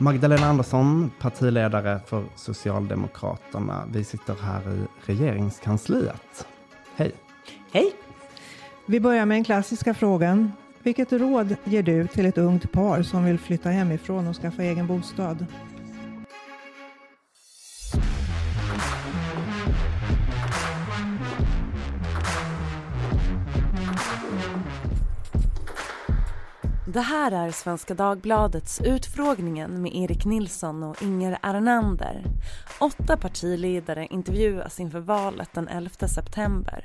Magdalena Andersson, partiledare för Socialdemokraterna. Vi sitter här i regeringskansliet. Hej! Hej! Vi börjar med den klassiska frågan. Vilket råd ger du till ett ungt par som vill flytta hemifrån och skaffa egen bostad? Det här är Svenska Dagbladets Utfrågningen med Erik Nilsson och Inger Arnander. Åtta partiledare intervjuas inför valet den 11 september.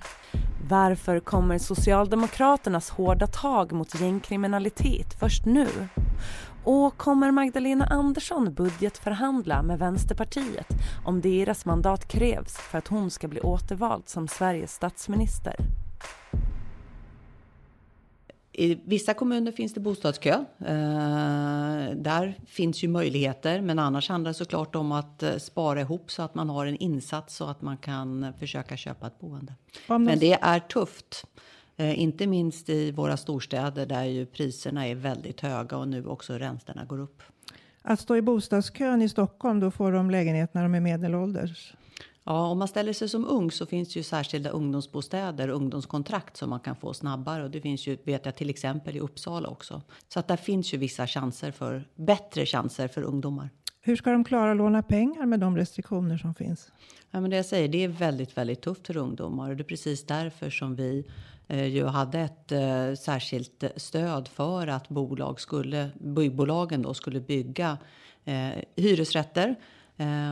Varför kommer Socialdemokraternas hårda tag mot gängkriminalitet först nu? Och kommer Magdalena Andersson budgetförhandla med Vänsterpartiet om deras mandat krävs för att hon ska bli återvald som Sveriges statsminister? I vissa kommuner finns det bostadskö. Eh, där finns ju möjligheter, men annars handlar det såklart om att eh, spara ihop så att man har en insats så att man kan försöka köpa ett boende. Men det är tufft. Eh, inte minst i våra storstäder där ju priserna är väldigt höga och nu också räntorna går upp. Att stå i bostadskön i Stockholm, då får de lägenhet när de är medelålders. Ja, om man ställer sig som ung så finns det ju särskilda ungdomsbostäder och ungdomskontrakt som man kan få snabbare. Och det finns ju, vet jag, till exempel i Uppsala också. Så att där finns ju vissa chanser för, bättre chanser för ungdomar. Hur ska de klara att låna pengar med de restriktioner som finns? Ja, men det jag säger, det är väldigt, väldigt tufft för ungdomar och det är precis därför som vi eh, ju hade ett eh, särskilt stöd för att bolag skulle, byggbolagen då skulle bygga eh, hyresrätter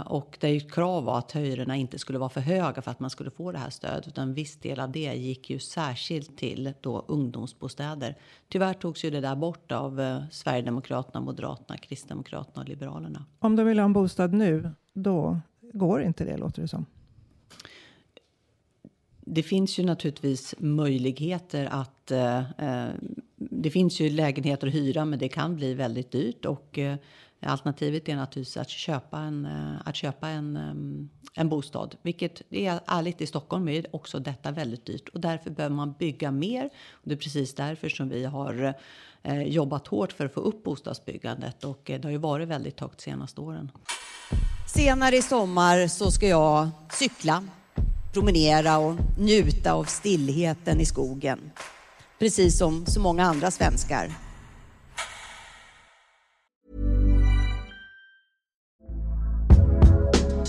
och det är ju ett krav att hyrorna inte skulle vara för höga för att man skulle få det här stödet. Utan en viss del av det gick ju särskilt till då ungdomsbostäder. Tyvärr togs ju det där bort av eh, Sverigedemokraterna, Moderaterna, Kristdemokraterna och Liberalerna. Om de vill ha en bostad nu, då går inte det låter det som. Det finns ju naturligtvis möjligheter att... Eh, eh det finns ju lägenheter att hyra, men det kan bli väldigt dyrt. Och eh, Alternativet är naturligtvis att köpa en, eh, att köpa en, eh, en bostad, vilket är ärligt i Stockholm är också detta väldigt dyrt och därför behöver man bygga mer. Och det är precis därför som vi har eh, jobbat hårt för att få upp bostadsbyggandet och det har ju varit väldigt högt de senaste åren. Senare i sommar så ska jag cykla, promenera och njuta av stillheten i skogen. Precis som så många andra svenskar.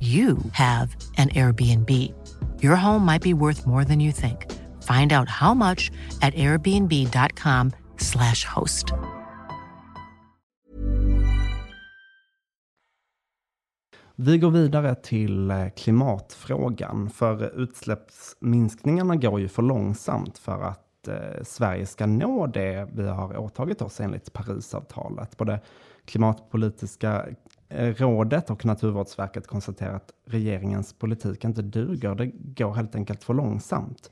you have an Airbnb. Your home might be worth more than you think. Find out how much at airbnb.com slash host. Vi går vidare till eh, klimatfrågan. För utsläppsminskningarna går ju för långsamt för att eh, Sverige ska nå det vi har åtagit oss enligt Parisavtalet. Både klimatpolitiska rådet och Naturvårdsverket konstaterar att regeringens politik inte duger. Det går helt enkelt för långsamt.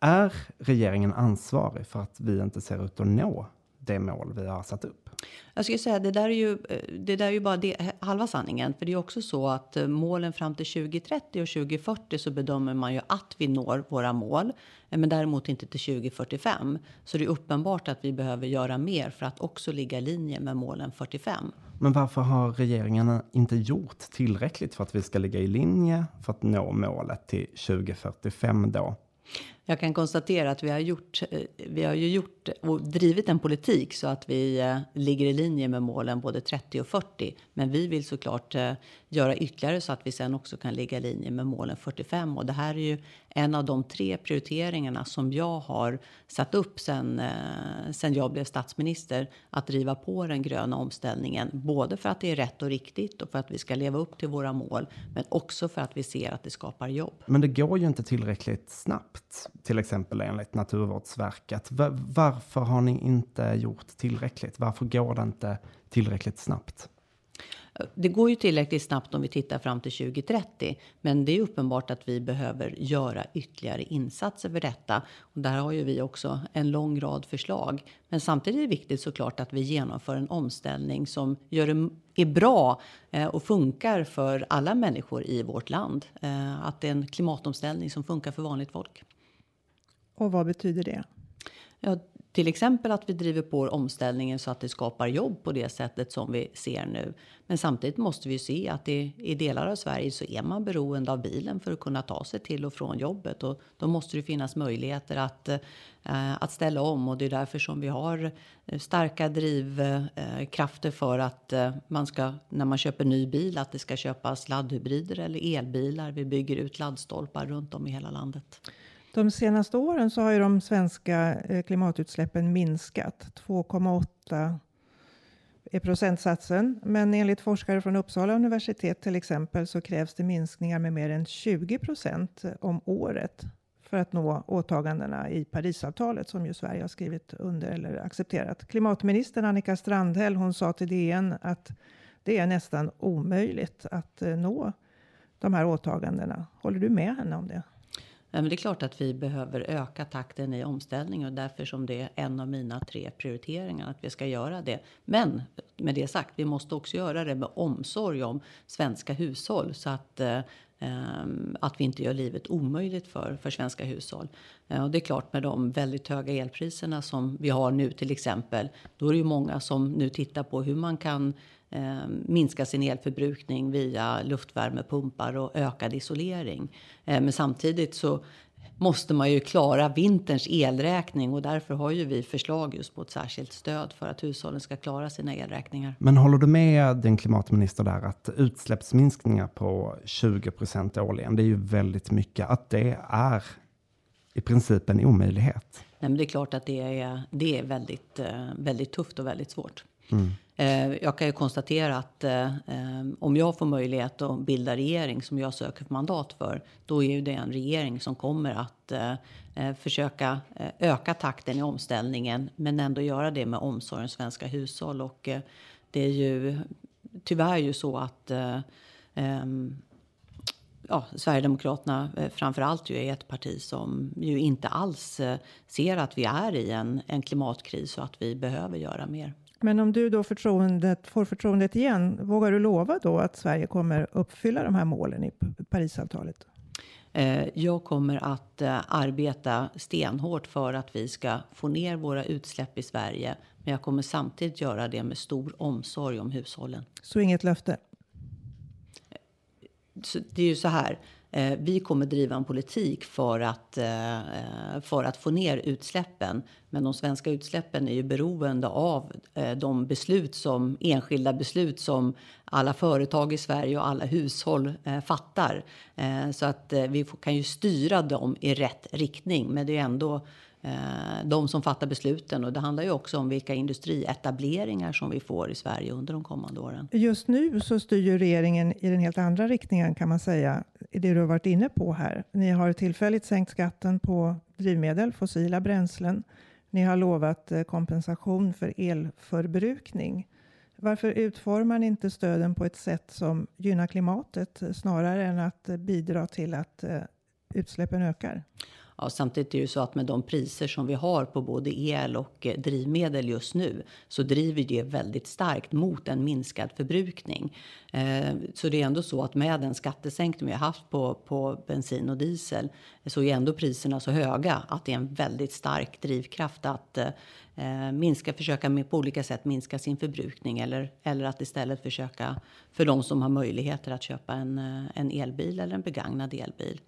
Är regeringen ansvarig för att vi inte ser ut att nå det mål vi har satt upp? Jag skulle säga det där är ju, eh, det där är ju bara det, halva sanningen. För det är också så att eh, målen fram till 2030 och 2040 så bedömer man ju att vi når våra mål. Men däremot inte till 2045. Så det är uppenbart att vi behöver göra mer för att också ligga i linje med målen 45. Men varför har regeringen inte gjort tillräckligt för att vi ska ligga i linje för att nå målet till 2045 då? Jag kan konstatera att vi har, gjort, eh, vi har ju gjort och drivit en politik så att vi eh, ligger i linje med målen både 30 och 40. Men vi vill såklart eh, göra ytterligare så att vi sen också kan ligga i linje med målen 45. Och det här är ju en av de tre prioriteringarna som jag har satt upp sen, eh, sen jag blev statsminister. Att driva på den gröna omställningen. Både för att det är rätt och riktigt och för att vi ska leva upp till våra mål. Men också för att vi ser att det skapar jobb. Men det går ju inte tillräckligt snabbt till exempel enligt Naturvårdsverket. Varför har ni inte gjort tillräckligt? Varför går det inte tillräckligt snabbt? det går ju tillräckligt snabbt om vi tittar fram till 2030. Men det är uppenbart att vi behöver göra ytterligare insatser för detta. Och där har ju vi också en lång rad förslag. Men samtidigt är det viktigt såklart att vi genomför en omställning som gör det, är bra eh, och funkar för alla människor i vårt land. Eh, att det är en klimatomställning som funkar för vanligt folk. Och vad betyder det? Ja, till exempel att vi driver på omställningen så att det skapar jobb på det sättet som vi ser nu. Men samtidigt måste vi ju se att i, i delar av Sverige så är man beroende av bilen för att kunna ta sig till och från jobbet. Och då måste det finnas möjligheter att, eh, att ställa om. Och det är därför som vi har starka drivkrafter för att eh, man ska, när man köper ny bil, att det ska köpas laddhybrider eller elbilar. Vi bygger ut laddstolpar runt om i hela landet. De senaste åren så har ju de svenska eh, klimatutsläppen minskat. 2,8 är procentsatsen. Men enligt forskare från Uppsala universitet till exempel så krävs det minskningar med mer än 20 procent om året för att nå åtagandena i Parisavtalet som ju Sverige har skrivit under eller accepterat. Klimatministern Annika Strandhäll hon sa till DN att det är nästan omöjligt att eh, nå de här åtagandena. Håller du med henne om det? Men det är klart att vi behöver öka takten i omställningen och därför som det är en av mina tre prioriteringar att vi ska göra det. Men med det sagt, vi måste också göra det med omsorg om svenska hushåll så att eh, att vi inte gör livet omöjligt för, för svenska hushåll. Eh, och det är klart med de väldigt höga elpriserna som vi har nu till exempel. Då är det ju många som nu tittar på hur man kan minska sin elförbrukning via luftvärmepumpar och ökad isolering. Eh, men samtidigt så måste man ju klara vinterns elräkning och därför har ju vi förslag just på ett särskilt stöd för att hushållen ska klara sina elräkningar. Men håller du med din klimatminister där att utsläppsminskningar på 20 procent årligen, det är ju väldigt mycket, att det är i princip en omöjlighet? Nej, men det är klart att det är, det är väldigt, eh, väldigt tufft och väldigt svårt. Mm. Eh, jag kan ju konstatera att eh, om jag får möjlighet att bilda regering som jag söker mandat för, då är det en regering som kommer att eh, eh, försöka eh, öka takten i omställningen, men ändå göra det med omsorg om svenska hushåll. Och det är ju tyvärr ju så att ehm, ja, Sverigedemokraterna framför allt ju är ett parti som ju inte alls ser att vi är i en, en klimatkris och att vi behöver göra mer. Men om du då förtroendet, får förtroendet igen, vågar du lova då att Sverige kommer uppfylla de här målen i Parisavtalet? Eh, jag kommer att arbeta stenhårt för att vi ska få ner våra utsläpp i Sverige. Men jag kommer samtidigt göra det med stor omsorg om hushållen. Så inget löfte? det är ju så här. Eh, vi kommer driva en politik för att, eh, eh, för att få ner utsläppen. Men de svenska utsläppen är ju beroende av eh, de beslut som, enskilda beslut som alla företag i Sverige och alla hushåll eh, fattar. Eh, så att vi kan ju styra dem i rätt riktning. Men det är ändå Eh, de som fattar besluten. Och det handlar ju också om vilka industrietableringar som vi får i Sverige under de kommande åren. Just nu så styr ju regeringen i den helt andra riktningen kan man säga. Det du har varit inne på här. Ni har tillfälligt sänkt skatten på drivmedel, fossila bränslen. Ni har lovat eh, kompensation för elförbrukning. Varför utformar ni inte stöden på ett sätt som gynnar klimatet eh, snarare än att bidra till att utsläppen ökar? Ja, samtidigt är det ju så att med de priser som vi har på både el och eh, drivmedel just nu så driver det väldigt starkt mot en minskad förbrukning. Eh, så det är ändå så att med den skattesänkning vi har haft på, på bensin och diesel så är ändå priserna så höga att det är en väldigt stark drivkraft att eh, eh minska, försöka med, på olika sätt minska sin förbrukning eller, eller att istället försöka för de som har möjligheter att köpa en, eh, en elbil eller en begagnad elbil.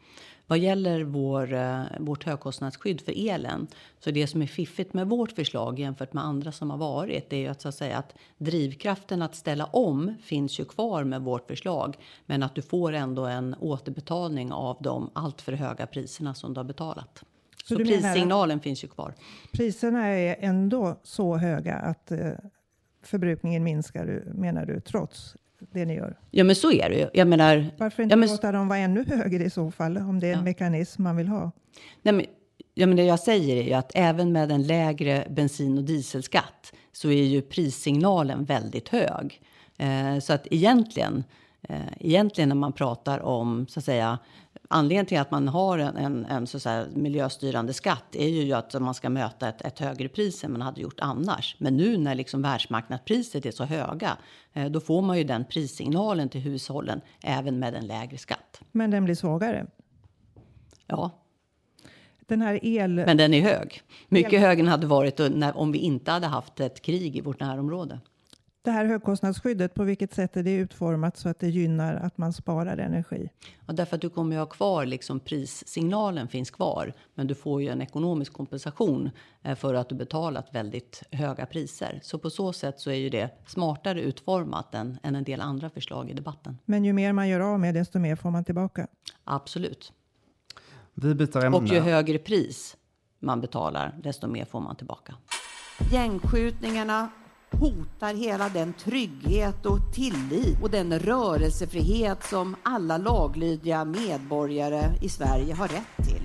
Vad gäller vår, eh, vårt högkostnadsskydd för elen så det som är fiffigt med vårt förslag jämfört med andra som har varit det är att, så att säga att drivkraften att ställa om finns ju kvar med vårt förslag men att du får ändå en återbetalning av de alltför höga priserna som du har betalat. Så, så prissignalen finns ju kvar. Priserna är ändå så höga att eh, förbrukningen minskar, menar du, trots det ni gör? Ja, men så är det ju. Jag menar, Varför inte ja, men, låta dem vara ännu högre i så fall, om det är en mekanism man vill ha? Nej, men, ja, men det jag säger är ju att även med en lägre bensin och dieselskatt så är ju prissignalen väldigt hög. Eh, så att egentligen, eh, egentligen när man pratar om så att säga Anledningen till att man har en, en, en så säga, miljöstyrande skatt är ju att man ska möta ett, ett högre pris än man hade gjort annars. Men nu när liksom världsmarknadspriset är så höga, eh, då får man ju den prissignalen till hushållen även med en lägre skatt. Men den blir svagare. Ja, Den här el... men den är hög. Mycket högre än hade varit när, om vi inte hade haft ett krig i vårt närområde. Det här högkostnadsskyddet, på vilket sätt är det utformat så att det gynnar att man sparar energi? Ja, därför att du kommer ju ha kvar, liksom prissignalen finns kvar. Men du får ju en ekonomisk kompensation eh, för att du betalat väldigt höga priser. Så på så sätt så är ju det smartare utformat än, än en del andra förslag i debatten. Men ju mer man gör av med, desto mer får man tillbaka. Absolut. Vi byter ämne. Och ju högre pris man betalar, desto mer får man tillbaka. Gängskjutningarna hotar hela den trygghet och tillit och den rörelsefrihet som alla laglydiga medborgare i Sverige har rätt till.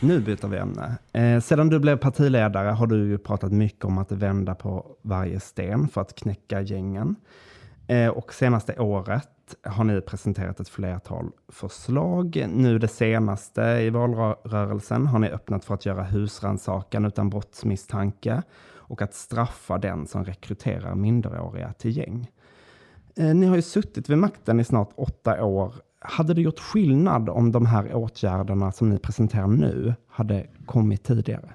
Nu byter vi ämne. Eh, sedan du blev partiledare har du ju pratat mycket om att vända på varje sten för att knäcka gängen. Eh, och senaste året har ni presenterat ett flertal förslag. Nu det senaste i valrörelsen har ni öppnat för att göra husrannsakan utan brottsmisstanke och att straffa den som rekryterar minderåriga till gäng. Eh, ni har ju suttit vid makten i snart åtta år. Hade det gjort skillnad om de här åtgärderna som ni presenterar nu hade kommit tidigare?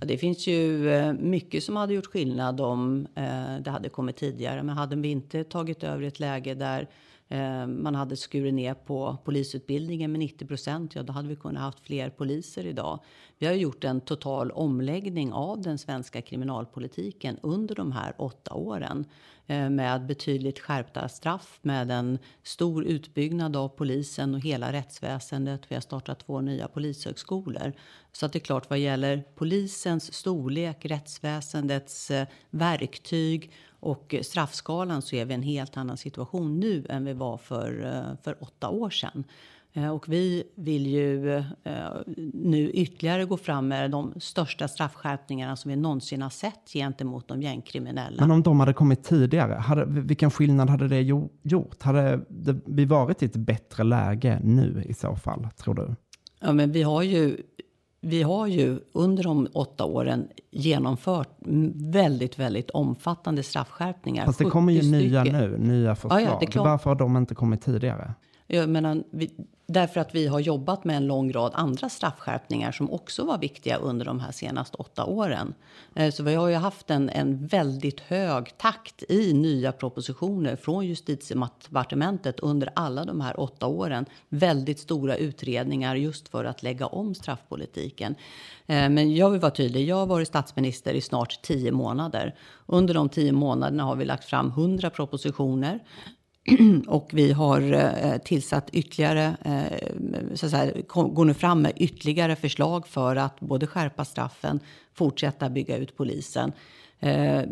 Ja, det finns ju eh, mycket som hade gjort skillnad om eh, det hade kommit tidigare. Men hade vi inte tagit över ett läge där Eh, man hade skurit ner på polisutbildningen med 90 procent, ja då hade vi kunnat haft fler poliser idag. Vi har gjort en total omläggning av den svenska kriminalpolitiken under de här åtta åren Eh, med betydligt skärpta straff, med en stor utbyggnad av polisen och hela rättsväsendet. Vi har startat två nya polishögskolor. Så att det är klart, vad gäller polisens storlek, rättsväsendets eh, verktyg och straffskalan så är vi i en helt annan situation nu än vi var för, eh, för åtta år sedan. Eh, Och vi vill ju eh, nu ytterligare gå fram med de största straffskärpningarna som vi någonsin har sett gentemot de gängkriminella. Men om de hade kommit tidigare, hade, vilken skillnad hade det jo- gjort? Hade det, vi varit i ett bättre läge nu i så fall, tror du? Ja, men vi har ju, vi har ju under de åtta åren genomfört väldigt, väldigt omfattande straffskärpningar. Fast det kommer ju 70 nya stycken. nu, nya förslag. ja, klart. Varför har de inte kommit tidigare? Jag menar, vi, därför att vi har jobbat med en lång rad andra straffskärpningar som också var viktiga under de här senaste åtta åren. Eh, så vi har ju haft en, en väldigt hög takt i nya propositioner från justitiedepartementet under alla de här åtta åren. Väldigt stora utredningar just för att lägga om straffpolitiken. Eh, men jag vill vara tydlig, jag har varit statsminister i snart tio månader. Under de tio månaderna har vi lagt fram 100 propositioner. Och vi har eh, tillsatt ytterligare, eh, så att säga, går nu fram med ytterligare förslag för att både skärpa straffen, fortsätta bygga ut polisen. Eh,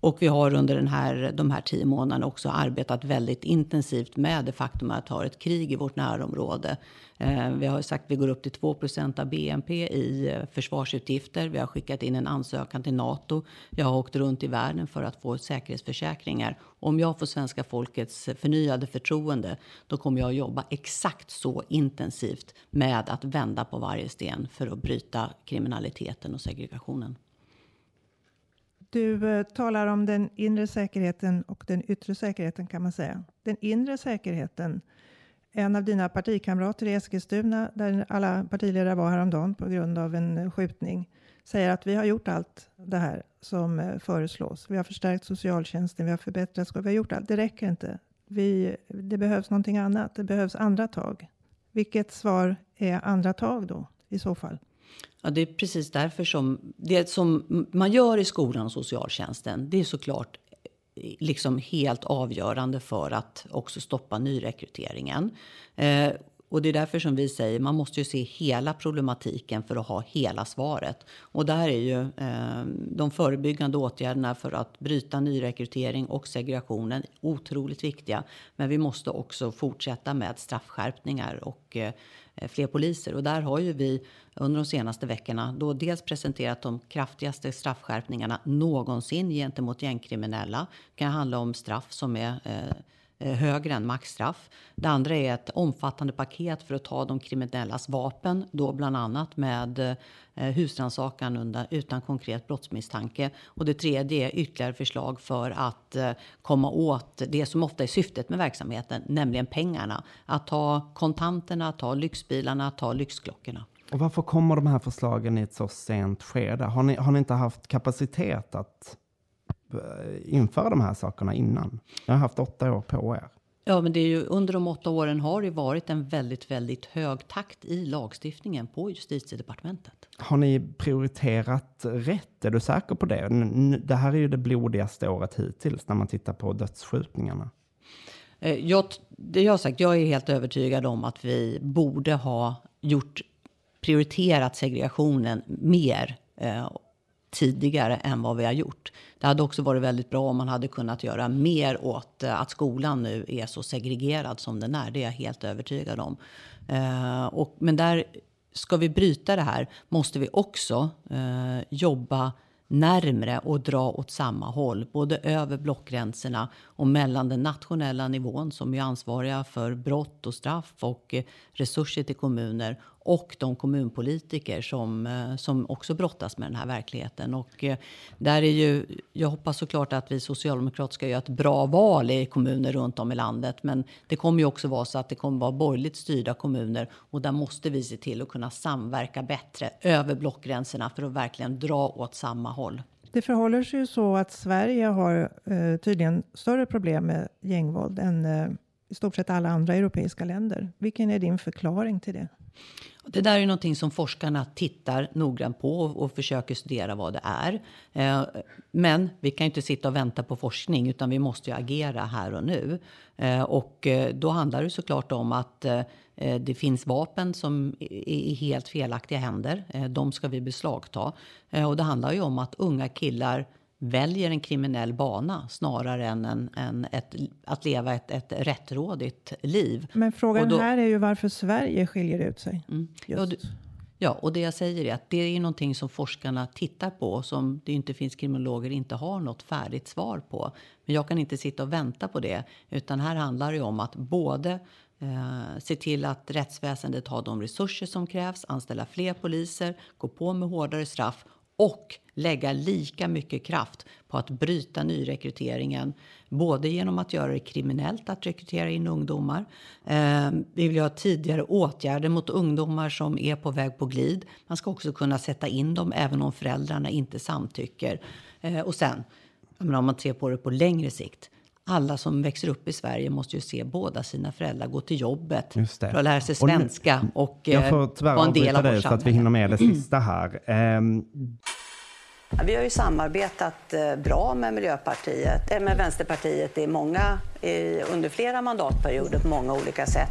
och vi har under den här, de här tio månaderna också arbetat väldigt intensivt med det faktum att vi har ett krig i vårt närområde. Eh, vi har sagt att vi går upp till 2% av BNP i eh, försvarsutgifter. Vi har skickat in en ansökan till Nato. Jag har åkt runt i världen för att få säkerhetsförsäkringar. Om jag får svenska folkets förnyade förtroende, då kommer jag att jobba exakt så intensivt med att vända på varje sten för att bryta kriminaliteten och segregationen. Du eh, talar om den inre säkerheten och den yttre säkerheten kan man säga. Den inre säkerheten, en av dina partikamrater i Eskilstuna, där alla partiledare var häromdagen på grund av en eh, skjutning, säger att vi har gjort allt det här som eh, föreslås. Vi har förstärkt socialtjänsten, vi har förbättrat skolan, vi har gjort allt. Det räcker inte. Vi, det behövs någonting annat. Det behövs andra tag. Vilket svar är andra tag då i så fall? Ja, det är precis därför som det som man gör i skolan och socialtjänsten, det är såklart eh, liksom helt avgörande för att också stoppa nyrekryteringen. Eh, och det är därför som vi säger man måste ju se hela problematiken för att ha hela svaret. Och där är ju eh, de förebyggande åtgärderna för att bryta nyrekrytering och segregationen otroligt viktiga. Men vi måste också fortsätta med straffskärpningar och eh, fler poliser. Och där har ju vi under de senaste veckorna då dels presenterat de kraftigaste straffskärpningarna någonsin gentemot gängkriminella. Det kan handla om straff som är eh, Eh, högre än maxstraff. Det andra är ett omfattande paket för att ta de kriminellas vapen, då bland annat med eh, husrannsakan utan konkret brottsmisstanke. Och det tredje är ytterligare förslag för att eh, komma åt det som ofta är syftet med verksamheten, nämligen pengarna. Att ta kontanterna, ta lyxbilarna, ta lyxklockorna. Och varför kommer de här förslagen i ett så sent skede? Har ni, har ni inte haft kapacitet att införa de här sakerna innan. Jag har haft åtta år på er. Ja, men det är ju, under de åtta åren har det varit en väldigt, väldigt hög takt i lagstiftningen på justitiedepartementet. Har ni prioriterat rätt? Är du säker på det? Det här är ju det blodigaste året hittills när man tittar på dödsskjutningarna. Eh, jag, det jag har sagt, jag är helt övertygad om att vi borde ha gjort prioriterat segregationen mer eh, tidigare än vad vi har gjort. Det hade också varit väldigt bra om man hade kunnat göra mer åt eh, att skolan nu är så segregerad som den är. Det är jag helt övertygad om. Eh, och, men där ska vi bryta det här måste vi också eh, jobba närmre och dra åt samma håll, både över blockgränserna och mellan den nationella nivån som är ansvariga för brott och straff och eh, resurser till kommuner och de kommunpolitiker som, eh, som också brottas med den här verkligheten. Och eh, där är ju, jag hoppas såklart att vi socialdemokrater ska göra ett bra val i kommuner runt om i landet. Men det kommer ju också vara så att det kommer vara borgerligt styrda kommuner och där måste vi se till att kunna samverka bättre över blockgränserna för att verkligen dra åt samma håll. Det förhåller sig ju så att Sverige har eh, tydligen större problem med gängvåld än eh, i stort sett alla andra europeiska länder. Vilken är din förklaring till det? Det där är någonting som forskarna tittar noggrant på och, försöker studera vad det är. Eh, men vi kan inte sitta och vänta på forskning utan vi måste ju agera här och nu. Eh, och eh, då handlar det såklart om att det finns vapen som är i helt felaktiga händer. De ska vi beslagta. Och det handlar ju om att unga killar väljer en kriminell bana snarare än en, en ett, att leva ett, ett rättrådigt liv. Men frågan då, här är ju varför Sverige skiljer ut sig. Mm, ja, du, ja, och det jag säger är att det är någonting som forskarna tittar på som det inte finns kriminologer inte har något färdigt svar på. Men jag kan inte sitta och vänta på det, utan här handlar det om att både Eh, se till att rättsväsendet har de resurser som krävs, anställa fler poliser, gå på med hårdare straff och lägga lika mycket kraft på att bryta nyrekryteringen. Både genom att göra det kriminellt att rekrytera in ungdomar. Eh, vi vill ha tidigare åtgärder mot ungdomar som är på väg på glid. Man ska också kunna sätta in dem även om föräldrarna inte samtycker. Eh, och sen, om man ser på det på längre sikt alla som växer upp i Sverige måste ju se båda sina föräldrar gå till jobbet för att lära sig svenska och, och Jag får tyvärr vara en del av dig så att vi hinner med det sista här. Ja, vi har ju samarbetat eh, bra med Miljöpartiet, eh, med Vänsterpartiet i många, under flera mandatperioder på många olika sätt.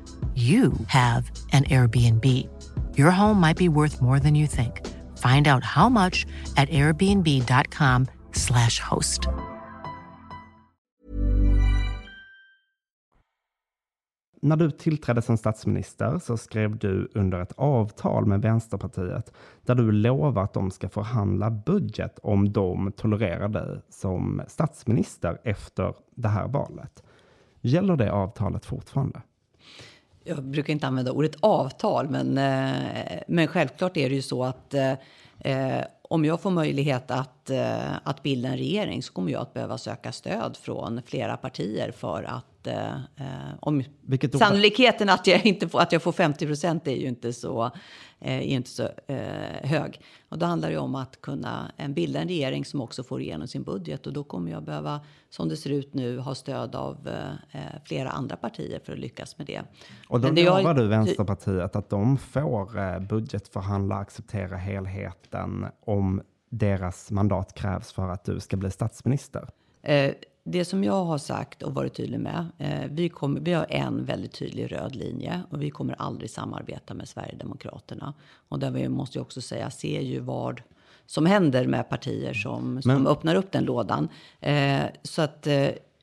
you have an Airbnb. Your home might be worth more than you think. Find out how much at airbnb.com slash host. När du tillträdde som statsminister så skrev du under ett avtal med Vänsterpartiet där du lovar att de ska förhandla budget om de tolererar dig som statsminister efter det här valet. Gäller det avtalet fortfarande? Jag brukar inte använda ordet avtal, men, eh, men självklart är det ju så att eh, eh om jag får möjlighet att eh, att bilda en regering så kommer jag att behöva söka stöd från flera partier för att eh, eh om Vilket sannolikheten att jag, inte får, att jag får 50 procent är ju inte så, eh, är inte så eh, hög. Och då handlar det om att kunna en, bilda en regering som också får igenom sin budget och då kommer jag behöva, som det ser ut nu, ha stöd av flera andra partier för att lyckas med det. Och då lovar du Vänsterpartiet att de får budgetförhandla, acceptera helheten om deras mandat krävs för att du ska bli statsminister? Eh, det som jag har sagt och varit tydlig med, eh, vi, kommer, vi har en väldigt tydlig röd linje och vi kommer aldrig samarbeta med Sverigedemokraterna. Och där vi måste jag också säga, ser ju vad som händer med partier som, som Men... öppnar upp den lådan. Eh, så att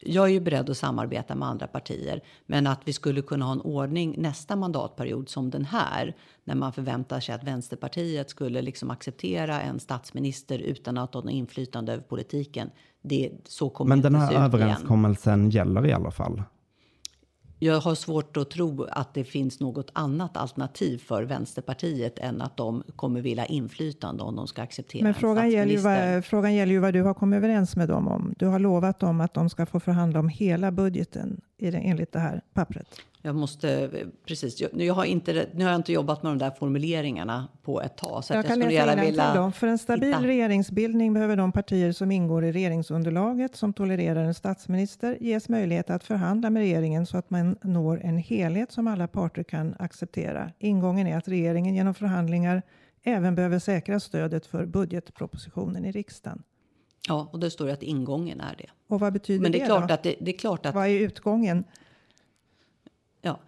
jag är ju beredd att samarbeta med andra partier, men att vi skulle kunna ha en ordning nästa mandatperiod som den här, när man förväntar sig att Vänsterpartiet skulle liksom acceptera en statsminister utan att ha något inflytande över politiken. Det, så kommer men den här överenskommelsen igen. gäller i alla fall? Jag har svårt att tro att det finns något annat alternativ för Vänsterpartiet än att de kommer vilja inflytande om de ska acceptera Men frågan gäller, ju vad, frågan gäller ju vad du har kommit överens med dem om. Du har lovat dem att de ska få förhandla om hela budgeten enligt det här pappret. Jag måste, precis, jag, jag har inte, nu har jag inte jobbat med de där formuleringarna på ett tag. Så jag, jag kan läsa vilja För en stabil hitta. regeringsbildning behöver de partier som ingår i regeringsunderlaget som tolererar en statsminister ges möjlighet att förhandla med regeringen så att man når en helhet som alla parter kan acceptera. Ingången är att regeringen genom förhandlingar även behöver säkra stödet för budgetpropositionen i riksdagen. Ja, och det står att ingången är det. Och vad betyder Men det? Är klart då? Att det, det är klart att... Vad är utgången? Ja,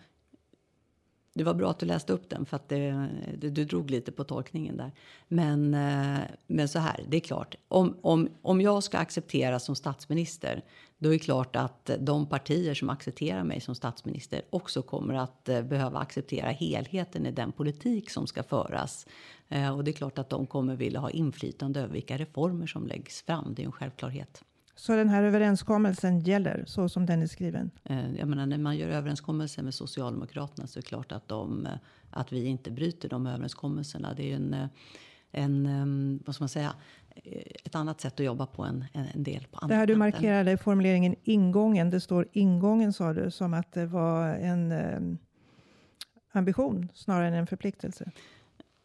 det var bra att du läste upp den för att det, du, du drog lite på tolkningen där. Men, eh, men så här, det är klart. Om, om, om jag ska accepteras som statsminister, då är det klart att de partier som accepterar mig som statsminister också kommer att eh, behöva acceptera helheten i den politik som ska föras. Eh, och det är klart att de kommer vilja ha inflytande över vilka reformer som läggs fram. Det är en självklarhet. Så den här överenskommelsen gäller så som den är skriven? Eh, jag menar, när man gör överenskommelser med Socialdemokraterna så är det klart att, de, eh, att vi inte bryter de överenskommelserna. Det är en, eh, en, vad ska man säga, ett annat sätt att jobba på än en del på Det här du markerade formuleringen ingången. Det står ingången sa du som att det var en ambition snarare än en förpliktelse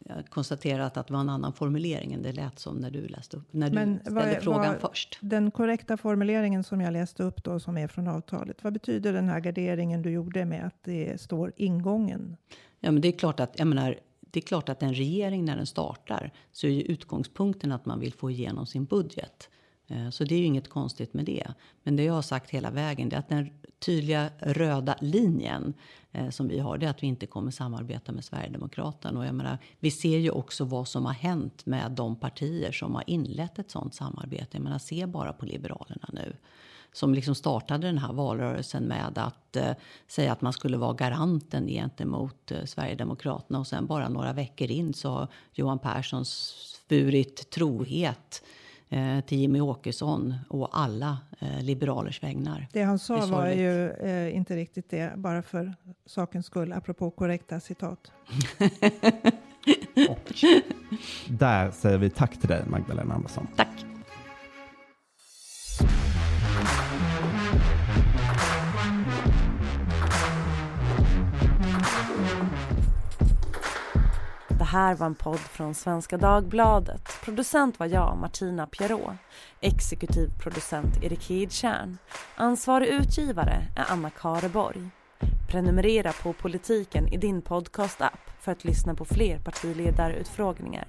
jag konstaterat att det var en annan formulering än det lät som när du läste upp, när Men du ställde vad, frågan vad, först. Den korrekta formuleringen som jag läste upp då, som är från avtalet, vad betyder den här garderingen du gjorde med att det står ingången? Ja, men det är klart att, jag menar, det är klart att en regering när den startar så är ju utgångspunkten att man vill få igenom sin budget. Eh, så det är ju inget konstigt med det. Men det jag har sagt hela vägen är att den tydliga röda linjen eh, som vi har, det är att vi inte kommer samarbeta med Sverigedemokraterna. Och jag menar, vi ser ju också vad som har hänt med de partier som har inlett ett sådant samarbete. Jag menar, se bara på Liberalerna nu som liksom startade den här valrörelsen med att eh, säga att man skulle vara garanten gentemot eh, Sverigedemokraterna. Och sen bara några veckor in så har Johan Persson svurit trohet eh, till Jimmy Åkesson och alla eh, liberalers vägnar. Det han sa var ju eh, inte riktigt det, bara för sakens skull, apropå korrekta citat. och där säger vi tack till dig, Magdalena Andersson. Tack. Här var en podd från Svenska Dagbladet. Producent var jag, Martina Pierrot. Exekutiv producent Erik Hedtjärn. Ansvarig utgivare är Anna Kareborg. Prenumerera på Politiken i din podcast-app för att lyssna på fler partiledarutfrågningar.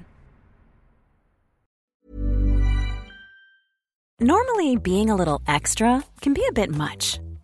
Normally being a little extra can be a bit much.